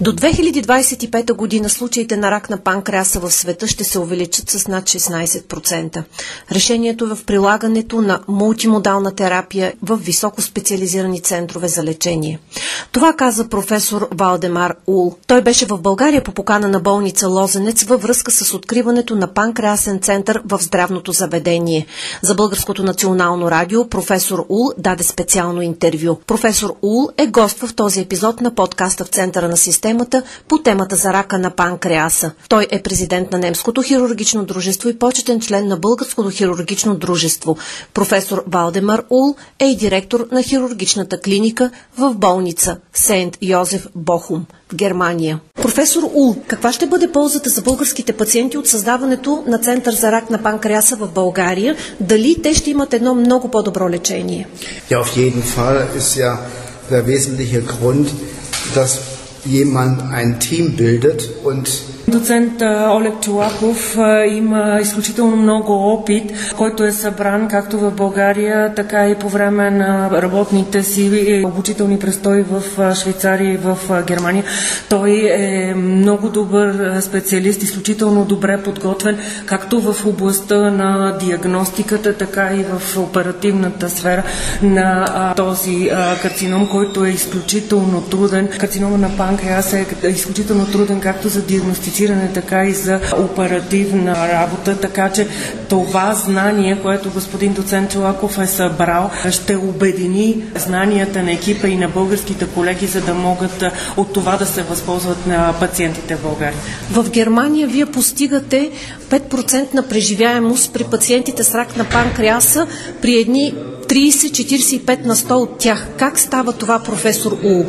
До 2025 година случаите на рак на панкреаса в света ще се увеличат с над 16%. Решението е в прилагането на мултимодална терапия в високо специализирани центрове за лечение. Това каза професор Валдемар Ул. Той беше в България по покана на болница Лозенец във връзка с откриването на панкреасен център в здравното заведение. За Българското национално радио професор Ул даде специално интервю. Професор Ул е гост в този епизод на подкаста в центъра на системата системата по темата за рака на панкреаса. Той е президент на Немското хирургично дружество и почетен член на Българското хирургично дружество. Професор Валдемар Ул е и директор на хирургичната клиника в болница Сент Йозеф Бохум в Германия. Професор Ул, каква ще бъде ползата за българските пациенти от създаването на Център за рак на панкреаса в България? Дали те ще имат едно много по-добро лечение? Ja, auf jeden Fall ist ja der wesentliche Grund, dass jemand ein Team bildet und Доцент Олег Чулаков има изключително много опит, който е събран както в България, така и по време на работните си обучителни престои в Швейцария и в Германия. Той е много добър специалист, изключително добре подготвен, както в областта на диагностиката, така и в оперативната сфера на този карцином, който е изключително труден. Карцинома на панкреаса е изключително труден както за диагностициране, диагностициране, така и за оперативна работа, така че това знание, което господин доцент Чулаков е събрал, ще обедини знанията на екипа и на българските колеги, за да могат от това да се възползват на пациентите в България. В Германия вие постигате 5% на преживяемост при пациентите с рак на панкреаса при едни 30-45 на 100 от тях. Как става това, професор У?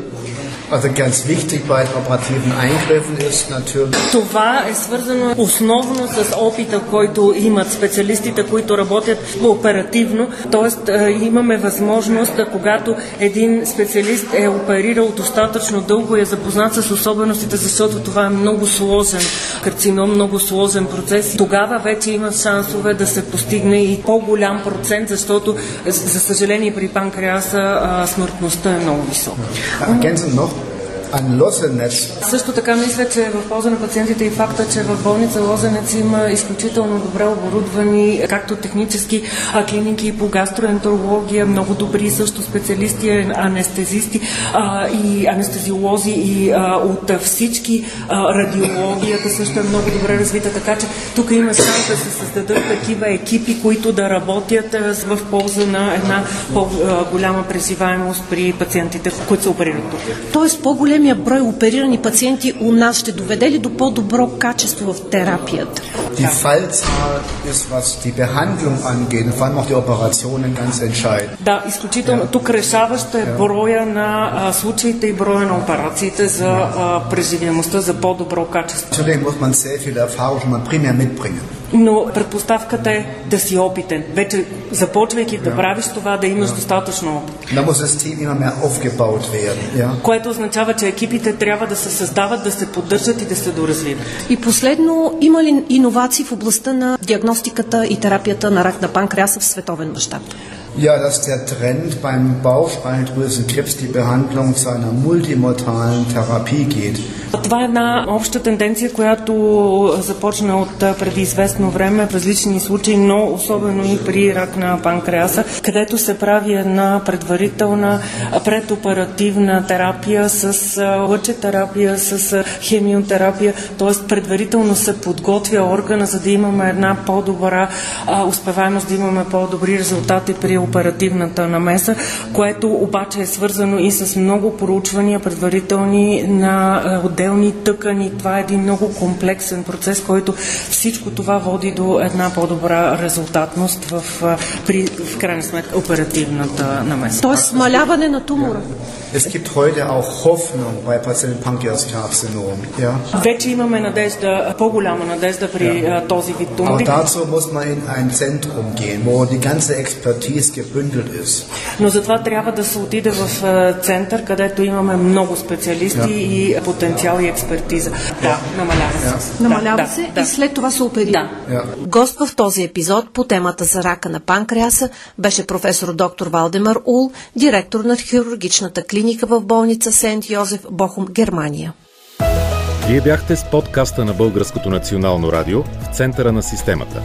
Also ganz wichtig bei operativen Eingriffen ist natürlich... Това е свързано основно с опита, който имат специалистите, които работят оперативно. Тоест е, имаме възможност, когато един специалист е оперирал достатъчно дълго и е запознат с особеностите, защото това е много сложен карцином, много сложен процес. Тогава вече има шансове да се постигне и по-голям процент, защото за съжаление при панкреаса смъртността е много висока. Лозенец. Също така мисля, че е в полза на пациентите и факта, че в болница Лозенец има изключително добре оборудвани както технически а, клиники по гастроентерология, много добри също специалисти, анестезисти а, и анестезиолози и а, от всички а, радиологията също е много добре развита, така че тук има шанс да се създадат такива екипи, които да работят в полза на една по-голяма преживаемост при пациентите, които се оперират тук. Тоест по-голям големия брой оперирани пациенти у нас ще доведе ли до по-добро качество в терапията? Die Fallzahl ist, was die Behandlung angeht, vor allem auch die Operationen, ganz entscheidend. Да, изключително. Yeah. Тук решаваща е броя на а, случаите и броя на операциите за yeah. преживяемостта, за по-добро качество. Zudem muss man sehr viel Erfahrung schon mal primär mitbringen но предпоставката е да си опитен. Вече започвайки да правиш това, да имаш достатъчно опит. Което означава, че екипите трябва да се създават, да се поддържат и да се доразвиват. И последно, има ли иновации в областта на диагностиката и терапията на рак на панкреаса в световен мащаб? Ja, dass der Trend beim Bauchspeicheldrüsenkrebs die Behandlung zu einer multimodalen Therapie geht. Това е една обща тенденция, която започна от преди известно време в различни случаи, но особено и при рак на панкреаса, където се прави една предварителна предоперативна терапия с лъчетерапия, с хемиотерапия, т.е. предварително се подготвя органа, за да имаме една по-добра успеваемост, да имаме по-добри резултати при оперативната намеса, което обаче е свързано и с много проучвания предварителни на отделни тъкани. Това е един много комплексен процес, който всичко това води до една по-добра резултатност в, при, в крайна сметка, оперативната намеса. Тоест смаляване на тумора. Es gibt heute auch Hoffnung bei Patienten Pankreaskrebssyndrom. Ja? Вече имаме надежда, по-голяма надежда при yeah. този вид тумори. Aber dazu muss man in ein Zentrum gehen, wo die ganze Expertise gebündelt ist. Но затова трябва да се отиде в център, където имаме много специалисти yeah. и потенциал и експертиза. Yeah. Да, намалява се. Намалява да, се да, и след това се оперира. Да. Yeah. Гост в този епизод по темата за рака на панкреаса беше професор доктор Валдемар Ул, директор на хирургичната клиника в болница Сент Йозеф Бохум, Германия. Вие бяхте с подкаста на Българското национално радио в центъра на системата.